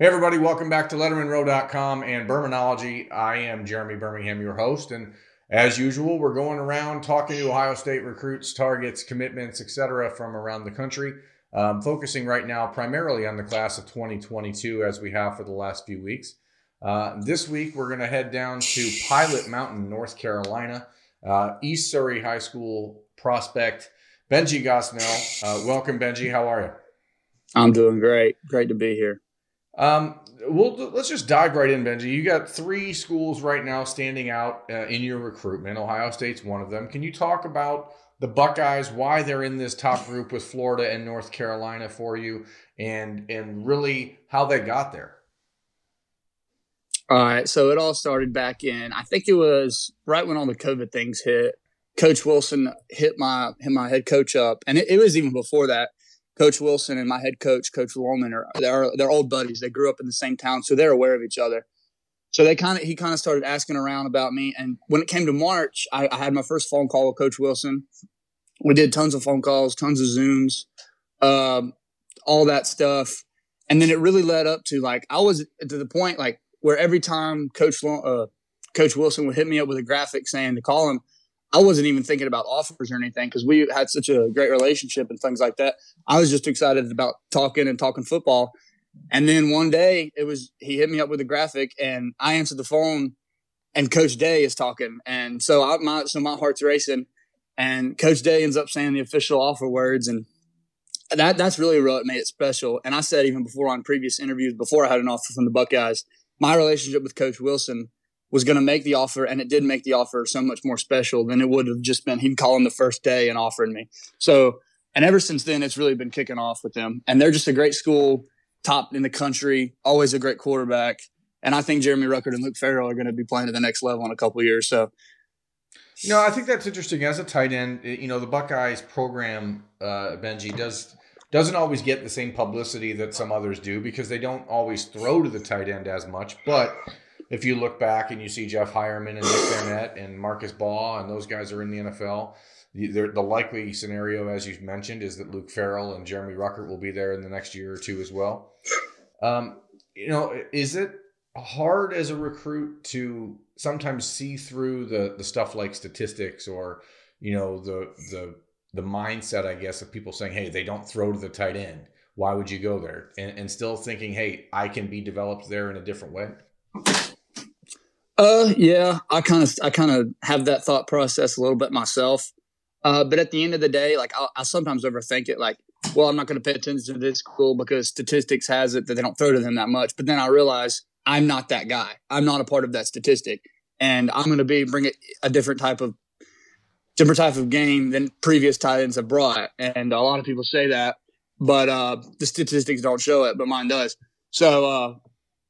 Hey, everybody, welcome back to LettermanRow.com and Birminology. I am Jeremy Birmingham, your host. And as usual, we're going around talking to Ohio State recruits, targets, commitments, etc., from around the country. Um, focusing right now primarily on the class of 2022, as we have for the last few weeks. Uh, this week, we're going to head down to Pilot Mountain, North Carolina. Uh, East Surry High School prospect Benji Gosnell. Uh, welcome, Benji. How are you? I'm doing great. Great to be here. Um, well, let's just dive right in, Benji. You got three schools right now standing out uh, in your recruitment. Ohio State's one of them. Can you talk about the Buckeyes, why they're in this top group with Florida and North Carolina for you, and and really how they got there? All right, so it all started back in I think it was right when all the COVID things hit. Coach Wilson hit my hit my head coach up, and it, it was even before that. Coach Wilson and my head coach, Coach Loman, are they're they're old buddies. They grew up in the same town, so they're aware of each other. So they kind of he kind of started asking around about me, and when it came to March, I, I, had my first phone call with Coach Wilson. We did tons of phone calls, tons of Zooms, um, all that stuff, and then it really led up to like I was to the point like where every time Coach uh, Coach Wilson would hit me up with a graphic saying to call him, I wasn't even thinking about offers or anything because we had such a great relationship and things like that. I was just excited about talking and talking football. And then one day it was, he hit me up with a graphic and I answered the phone and Coach Day is talking. And so I, my, so my heart's racing and Coach Day ends up saying the official offer words. And that, that's really what made it special. And I said even before on previous interviews, before I had an offer from the Buckeyes, my relationship with Coach Wilson was going to make the offer, and it did make the offer so much more special than it would have just been he'd call him the first day and offering me. So, and ever since then, it's really been kicking off with them. And they're just a great school, top in the country, always a great quarterback. And I think Jeremy Ruckert and Luke Farrell are going to be playing at the next level in a couple years. So, you know, I think that's interesting. As a tight end, you know, the Buckeyes program, uh, Benji does doesn't always get the same publicity that some others do because they don't always throw to the tight end as much, but if you look back and you see Jeff Heuerman and Nick Vannett and Marcus Baugh and those guys are in the NFL, the, the likely scenario, as you've mentioned, is that Luke Farrell and Jeremy Ruckert will be there in the next year or two as well. Um, you know, is it hard as a recruit to sometimes see through the the stuff like statistics or you know the the the mindset, I guess, of people saying, "Hey, they don't throw to the tight end. Why would you go there?" and, and still thinking, "Hey, I can be developed there in a different way." Uh, yeah, I kind of, I kind of have that thought process a little bit myself. Uh, but at the end of the day, like I, I sometimes overthink it. Like, well, I'm not going to pay attention to this school because statistics has it that they don't throw to them that much. But then I realize I'm not that guy. I'm not a part of that statistic, and I'm going to be bring a different type of different type of game than previous tight ends have brought. And a lot of people say that, but uh, the statistics don't show it, but mine does. So uh,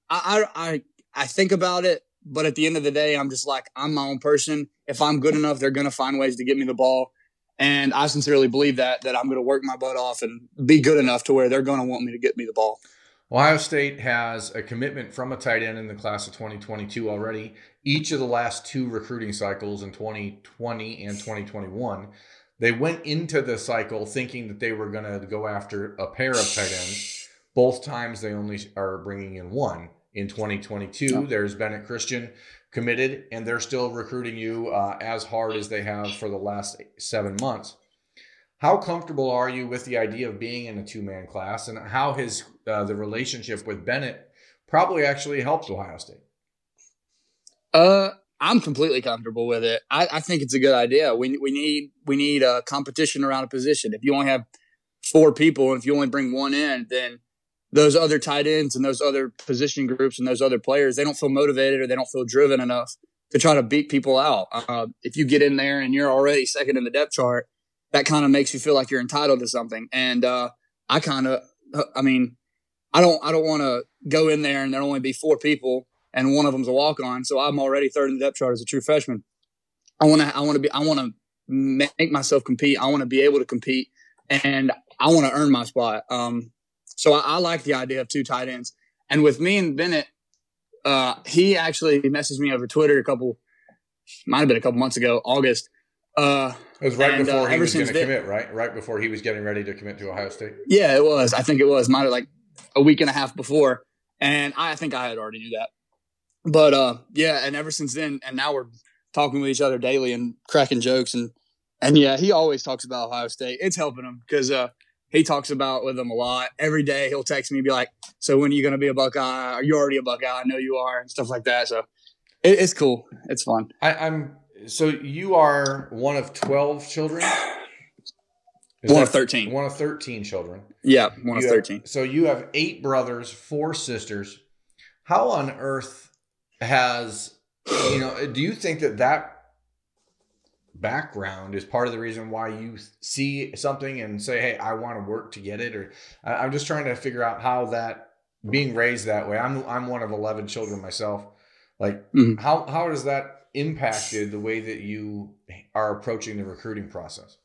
I, I I think about it but at the end of the day, I'm just like, I'm my own person. If I'm good enough, they're going to find ways to get me the ball. And I sincerely believe that, that I'm going to work my butt off and be good enough to where they're going to want me to get me the ball. Ohio State has a commitment from a tight end in the class of 2022 already. Each of the last two recruiting cycles in 2020 and 2021, they went into the cycle thinking that they were going to go after a pair of tight ends. Both times they only are bringing in one in 2022. There's Bennett Christian committed, and they're still recruiting you uh, as hard as they have for the last seven months. How comfortable are you with the idea of being in a two man class, and how has uh, the relationship with Bennett probably actually helped Ohio State? Uh, I'm completely comfortable with it. I, I think it's a good idea. We we need we need a competition around a position. If you only have four people, and if you only bring one in, then those other tight ends and those other position groups and those other players, they don't feel motivated or they don't feel driven enough to try to beat people out. Uh, if you get in there and you're already second in the depth chart, that kind of makes you feel like you're entitled to something. And uh, I kind of, uh, I mean, I don't, I don't want to go in there and there only be four people and one of them's a walk on. So I'm already third in the depth chart as a true freshman. I want to, I want to be, I want to make myself compete. I want to be able to compete and I want to earn my spot. Um, so I, I like the idea of two tight ends. And with me and Bennett, uh, he actually messaged me over Twitter a couple, might have been a couple months ago, August. Uh, it was right and, before uh, he was going to commit, right? Right before he was getting ready to commit to Ohio State. Yeah, it was. I think it was. Might have like a week and a half before. and I think I had already knew that. But uh, yeah, and ever since then, and now we're talking with each other daily and cracking jokes and and yeah, he always talks about Ohio State. It's helping him because uh, he talks about with them a lot. Every day he'll text me and be like, "So when are you going to be a Buckeye? Are you already a Buckeye? I know you are," and stuff like that. So it, it's cool. It's fun. I, I'm so you are one of twelve children. Is one of thirteen. One of thirteen children. Yeah, one You of thirteen. Have, so you have eight brothers, four sisters. How on earth has you know? Do you think that that background is part of the reason why you see something and say, "Hey, I want to work to get it"? Or I'm just trying to figure out how that being raised that way. I'm I'm one of eleven children myself. Like Mhm. how how has that impacted the way that you are approaching the recruiting process?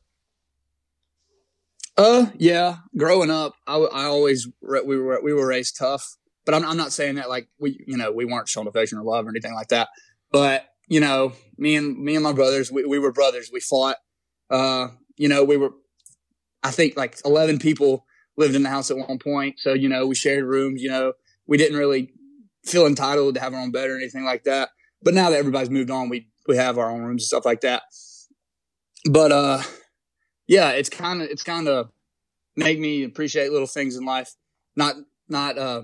Uh, yeah. Growing up, I, I always we were we were raised tough, but I'm I'm not saying that like we you know we weren't shown affection or love or anything like that. But you know, me and me and my brothers, we, we were brothers. We fought. Uh, you know, we were. I think like 11 people lived in the house at one point, so you know we shared rooms. You know, we didn't really feel entitled to have our own bed or anything like that. But now that everybody's moved on, we we have our own rooms and stuff like that. But uh, yeah, it's kind of it's kind of make me appreciate little things in life. Not not uh,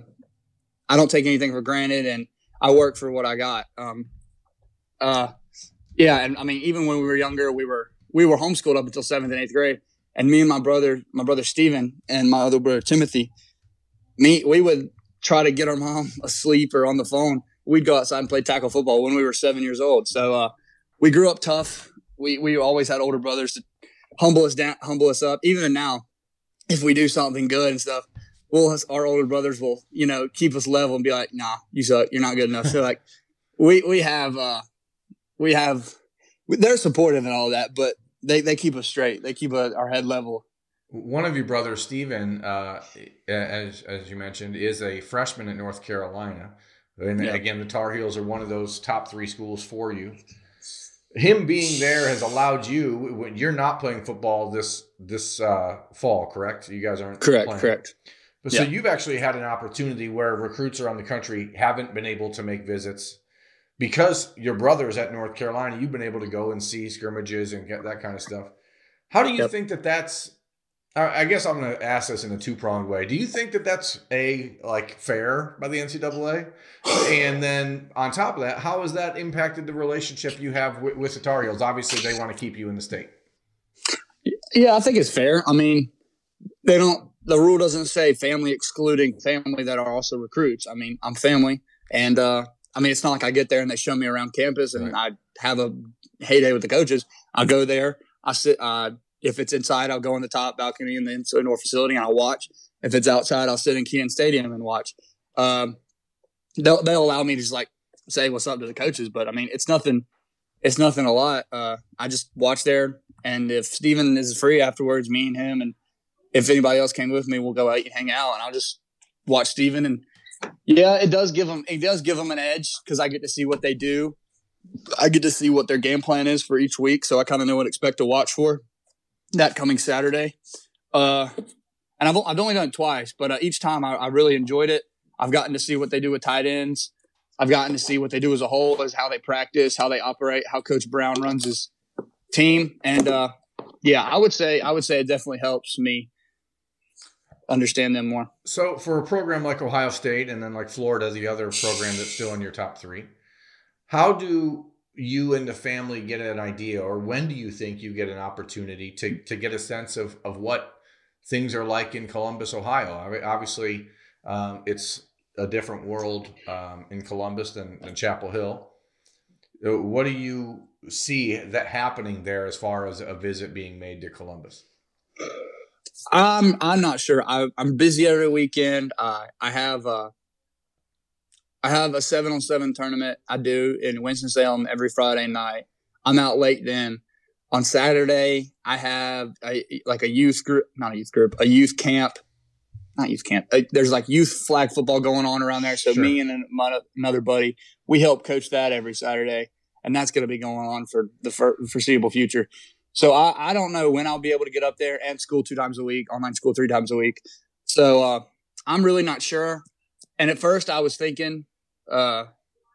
I don't take anything for granted, and I work for what I got. Um, uh, yeah, and I mean, even when we were younger, we were we were homeschooled up until seventh and eighth grade, and me and my brother, my brother Steven and my other brother Timothy, me we would try to get our mom asleep or on the phone. We'd go outside and play tackle football when we were seven years old. So uh, we grew up tough. We we always had older brothers to humble us down, humble us up. Even now, if we do something good and stuff, we'll our older brothers will you know keep us level and be like, "Nah, you suck. You're not good enough." So like, we we have uh, we have they're supportive and all that, but they they keep us straight. They keep uh our head level. One of your brothers, Stephen, uh, as as you mentioned, is a freshman at North Carolina, and Yeah. again, the Tar Heels are one of those top three schools for you. Him being there has allowed you. When you're not playing football this this uh, fall, correct? You guys aren't Correct, playing. correct. But so you've actually had an opportunity where recruits around the country haven't been able to make visits because your brother's at North Carolina. You've been able to go and see scrimmages and get that kind of stuff. How do you Yep. think that that's? I I guess I'm going to ask this in a two pronged way. Do you think that that's a like fair by the NCAA? And then on top of that, how has that impacted the relationship you have with, with the Tar Heels? Obviously, they want to keep you in the state. Yeah, I think it's fair. I mean, they don't. The rule doesn't say family excluding family that are also recruits. I mean, I'm family, and uh, I mean, it's not like I get there and they show me around campus and I have a heyday with the coaches. I go there. I sit. Uh, if it's inside, I'll go on the top balcony in the indoor facility and I'll watch. If it's outside, I'll sit in Kenan Stadium and watch. Um, they'll they'll allow me to just like say what's up to the coaches, but I mean, it's nothing. It's nothing a lot. Uh, I just watch there, and if Steven is free afterwards, me and him, and if anybody else came with me, we'll go out and hang out, and I'll just watch Steven. And yeah, it does give them it does give them an edge because I get to see what they do. I get to see what their game plan is for each week, so I kind of know what to expect to watch for that coming Saturday. Uh, and I've, I've only done it twice, but uh, each time I, I really enjoyed it. I've gotten to see what they do with tight ends. I've gotten to see what they do as a whole, as how they practice, how they operate, how Coach Brown runs his team, and uh, yeah, I would say I would say it definitely helps me understand them more. So for a program like Ohio State and then like Florida, the other program that's still in your top three, how do you and the family get an idea, or when do you think you get an opportunity to to get a sense of of what things are like in Columbus, Ohio? I mean, obviously, um, it's a different world um, in Columbus than, than Chapel Hill. Uh, What do you see that happening there as far as a visit being made to Columbus? I'm I'm not sure. I, I'm busy every weekend. Uh, I have uh, I have a seven on seven tournament. I do in Winston Salem every Friday night. I'm out late then. On Saturday, I have a, like a youth group, not a youth group, a youth camp, not youth camp. Uh, There's like youth flag football going on around there. So Sure. me and my, another buddy, we help coach that every Saturday, and that's going to be going on for the for, foreseeable future. So I, I don't know when I'll be able to get up there and school two times a week, online school three times a week. So uh, I'm really not sure. And at first, I was thinking, uh,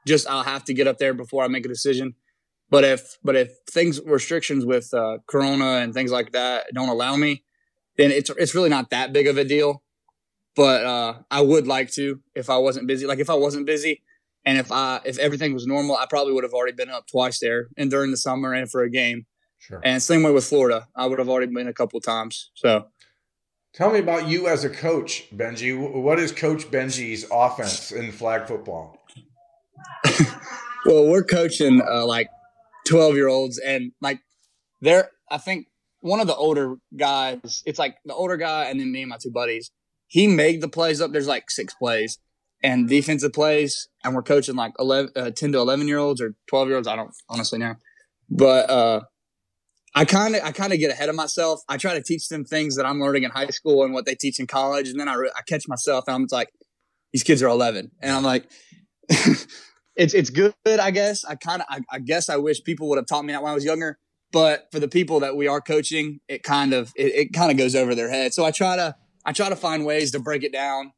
just I'll have to get up there before I make a decision. But if but if things restrictions with uh, Corona and things like that don't allow me, then it's it's really not that big of a deal. But uh, I would like to if I wasn't busy. Like if I wasn't busy, and if I if everything was normal, I probably would have already been up twice there and during the summer and for a game. Sure. And same way with Florida, I would have already been a couple times. So, tell me about you as a coach, Benji. What is Coach Benji's offense in flag football? well, we're coaching uh, like twelve year olds, and like they're I think one of the older guys. It's like the older guy, and then me and my two buddies. He made the plays up. There's like six plays and defensive plays, and we're coaching like 11, uh, 10 to 11 year olds or 12 year olds. I don't honestly know. But uh, I kind of I kind of get ahead of myself. I try to teach them things that I'm learning in high school and what they teach in college, and then I, re- I catch myself and I'm like, these kids are 11, and I'm like, it's it's good, I guess. I kind of I, I, guess I wish people would have taught me that when I was younger, but for the people that we are coaching, it kind of it, it kind of goes over their head. So I try to I try to find ways to break it down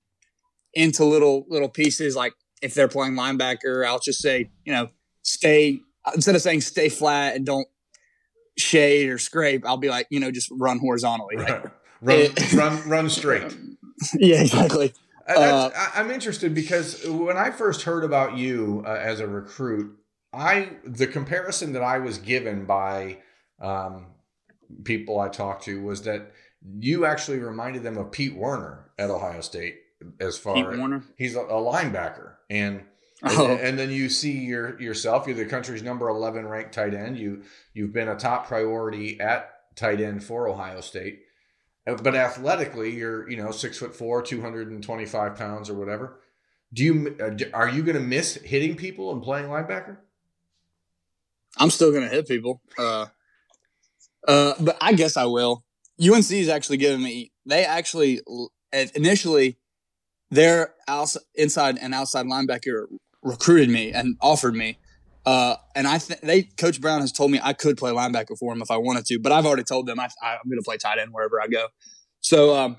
into little little pieces. Like if they're playing linebacker, I'll just say you know stay instead of saying stay flat and don't shade or scrape, I'll be like, you know, just run horizontally. Like, run, it, run, run straight. Yeah, exactly. Uh, I'm interested because when I first heard about you uh, as a recruit, I the comparison that I was given by um, people I talked to was that you actually reminded them of Pete Werner at Ohio State as far Pete as Werner? he's a, a linebacker and Oh. And, and, then you see your yourself. You're the country's number 11 ranked tight end. You you've been a top priority at tight end for Ohio State. Uh, but athletically, you're you know six foot four, 225 pounds or whatever. Do you uh, are you going to miss hitting people and playing linebacker? I'm still going to hit people. Uh, uh, but I guess I will. UNC is actually giving me. They actually initially their outside, inside and outside linebacker recruited me and offered me. Uh, and I think they, Coach Brown has told me I could play linebacker for him if I wanted to, but I've already told them I, am going to play tight end wherever I go. So, um,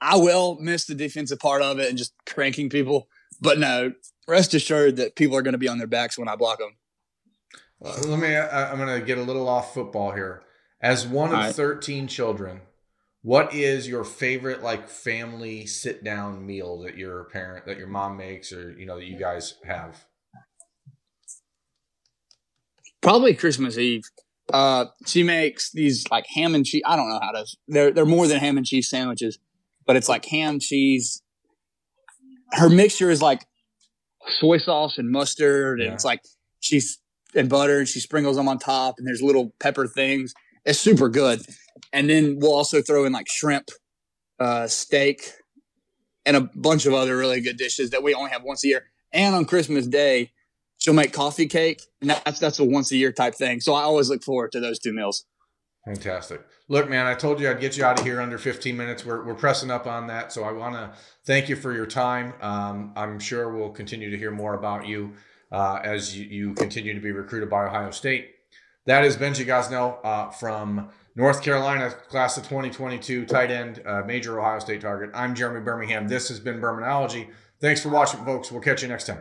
I will miss the defensive part of it and just cranking people, but no, rest assured that people are going to be on their backs when I block them. Uh, let me, I, I'm going to get a little off football here. As one All of right. 13 children, what is your favorite like family sit down meal that your parent that your mom makes or you know that you guys have? Probably Christmas Eve. Uh, she makes these like ham and cheese. I don't know how to. They're they're more than ham and cheese sandwiches, but it's like ham cheese. Her mixture is like soy sauce and mustard, and yeah. it's like she's and butter, and she sprinkles them on top, and there's little pepper things. It's super good and then we'll also throw in like shrimp, uh, steak, and a bunch of other really good dishes that we only have once a year. And on Christmas Day, she'll make coffee cake, and that's that's a once a year type thing. So I always look forward to those two meals. Fantastic. Look, man, I told you I'd get you out of here under 15 minutes. We're, we're pressing up on that. So I want to thank you for your time. Um, I'm sure we'll continue to hear more about you uh, as you, you, continue to be recruited by Ohio State. That is Benji Gosnell uh, from North Carolina class of 2022 tight end, uh, major Ohio State target. I'm Jeremy Birmingham. This has been Birminology. Thanks for watching, folks. We'll catch you next time.